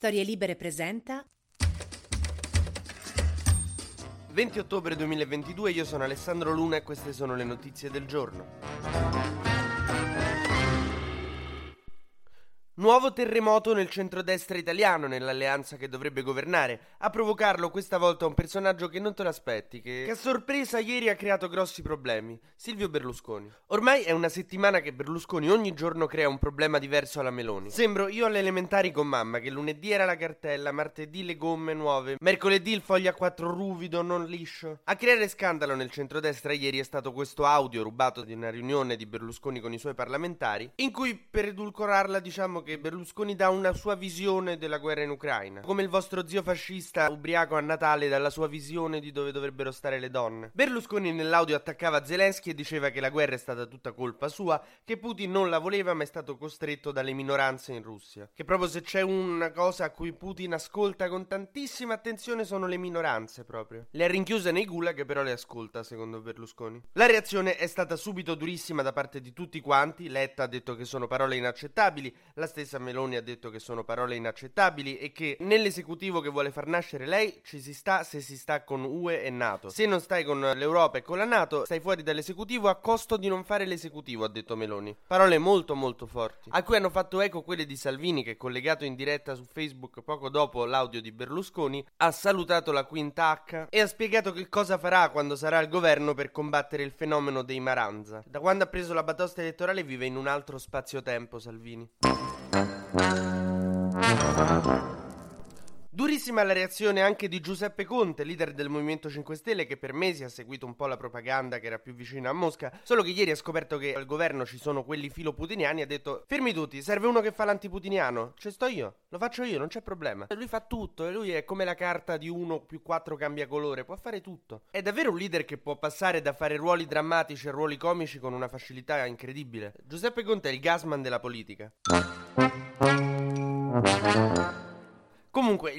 Storie Libere presenta 20 ottobre 2022, io sono Alessandro Luna e queste sono le notizie del giorno. Nuovo terremoto nel centrodestra italiano, nell'alleanza che dovrebbe governare. A provocarlo questa volta un personaggio che non te l'aspetti, che... che a sorpresa ieri ha creato grossi problemi. Silvio Berlusconi. Ormai è una settimana che Berlusconi ogni giorno crea un problema diverso alla Meloni. Sembro io alle elementari con mamma, che lunedì era la cartella, martedì le gomme nuove, mercoledì il foglio a 4 ruvido, non liscio. A creare scandalo nel centrodestra ieri è stato questo audio rubato di una riunione di Berlusconi con i suoi parlamentari, in cui per edulcorarla diciamo che che Berlusconi dà una sua visione della guerra in Ucraina, come il vostro zio fascista ubriaco a Natale dalla sua visione di dove dovrebbero stare le donne. Berlusconi nell'audio attaccava Zelensky e diceva che la guerra è stata tutta colpa sua, che Putin non la voleva ma è stato costretto dalle minoranze in Russia. Che proprio se c'è una cosa a cui Putin ascolta con tantissima attenzione sono le minoranze proprio. Le ha rinchiuse nei gulag però le ascolta secondo Berlusconi. La reazione è stata subito durissima da parte di tutti quanti, Letta ha detto che sono parole inaccettabili, la stessa Meloni ha detto che sono parole inaccettabili e che nell'esecutivo che vuole far nascere lei ci si sta se si sta con UE e NATO. Se non stai con l'Europa e con la NATO, stai fuori dall'esecutivo a costo di non fare l'esecutivo, ha detto Meloni. Parole molto molto forti, a cui hanno fatto eco quelle di Salvini che collegato in diretta su Facebook poco dopo l'audio di Berlusconi ha salutato la quinta H e ha spiegato che cosa farà quando sarà al governo per combattere il fenomeno dei Maranza. Da quando ha preso la batosta elettorale vive in un altro spazio-tempo Salvini. Durissima la reazione anche di Giuseppe Conte, leader del Movimento 5 Stelle, che per mesi ha seguito un po' la propaganda che era più vicina a Mosca, solo che ieri ha scoperto che al governo ci sono quelli filoputiniani e ha detto fermi tutti, serve uno che fa l'antiputiniano. Ci sto io, lo faccio io, non c'è problema. Lui fa tutto e lui è come la carta di 1 più 4 cambia colore, può fare tutto. È davvero un leader che può passare da fare ruoli drammatici a ruoli comici con una facilità incredibile. Giuseppe Conte è il gasman della politica. Thank you.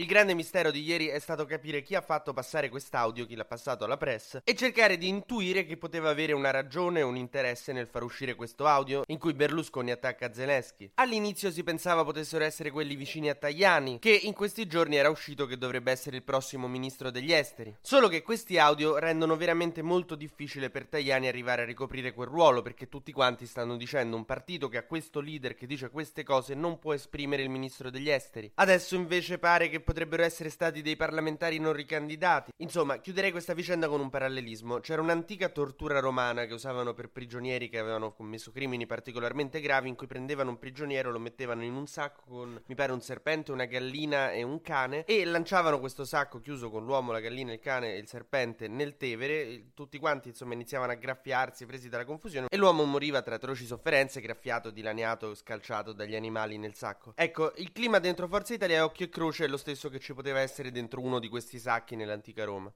Il grande mistero di ieri è stato capire chi ha fatto passare quest'audio, chi l'ha passato alla press, e cercare di intuire che poteva avere una ragione o un interesse nel far uscire questo audio in cui Berlusconi attacca Zelensky. All'inizio si pensava potessero essere quelli vicini a Tajani, che in questi giorni era uscito che dovrebbe essere il prossimo ministro degli esteri. Solo che questi audio rendono veramente molto difficile per Tajani arrivare a ricoprire quel ruolo, perché tutti quanti stanno dicendo un partito che ha questo leader che dice queste cose non può esprimere il ministro degli esteri. Adesso invece pare che potrebbero essere stati dei parlamentari non ricandidati. Insomma, chiuderei questa vicenda con un parallelismo. C'era un'antica tortura romana che usavano per prigionieri che avevano commesso crimini particolarmente gravi in cui prendevano un prigioniero, lo mettevano in un sacco con, mi pare, un serpente, una gallina e un cane e lanciavano questo sacco chiuso con l'uomo, la gallina, il cane e il serpente nel Tevere. Tutti quanti, insomma, iniziavano a graffiarsi presi dalla confusione e l'uomo moriva tra atroci sofferenze, graffiato, dilaniato, scalciato dagli animali nel sacco. Ecco, il clima dentro Forza Italia è occhio e croce è lo stesso che ci poteva essere dentro uno di questi sacchi nell'antica Roma.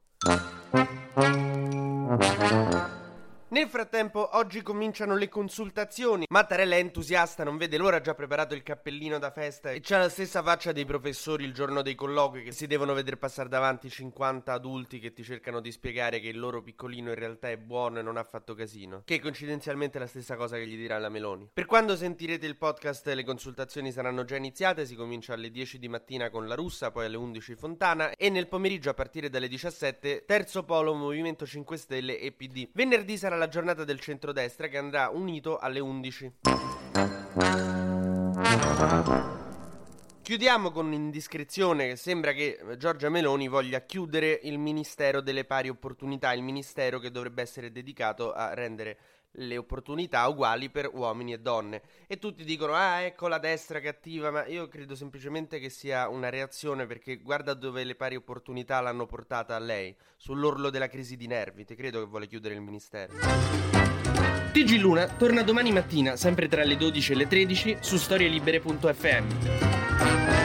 Nel frattempo, oggi cominciano le consultazioni. Mattarella è entusiasta, non vede l'ora, ha già preparato il cappellino da festa e c'ha la stessa faccia dei professori il giorno dei colloqui che si devono vedere passare davanti 50 adulti che ti cercano di spiegare che il loro piccolino in realtà è buono e non ha fatto casino. Che coincidenzialmente è la stessa cosa che gli dirà la Meloni. Per quando sentirete il podcast, le consultazioni saranno già iniziate. Si comincia alle 10 di mattina con la russa, poi alle 11 Fontana e nel pomeriggio a partire dalle 17 terzo polo Movimento 5 Stelle e PD. Venerdì sarà la la giornata del centrodestra che andrà unito alle 11. Chiudiamo con un'indiscrezione che sembra che Giorgia Meloni voglia chiudere il Ministero delle Pari Opportunità, il ministero che dovrebbe essere dedicato a rendere le opportunità uguali per uomini e donne. E tutti dicono: Ah, ecco la destra cattiva, ma io credo semplicemente che sia una reazione perché guarda dove le pari opportunità l'hanno portata a lei, sull'orlo della crisi di nervi. Ti credo che vuole chiudere il ministero. TG Luna torna domani mattina, sempre tra le 12 e le 13, su storielibere.fm.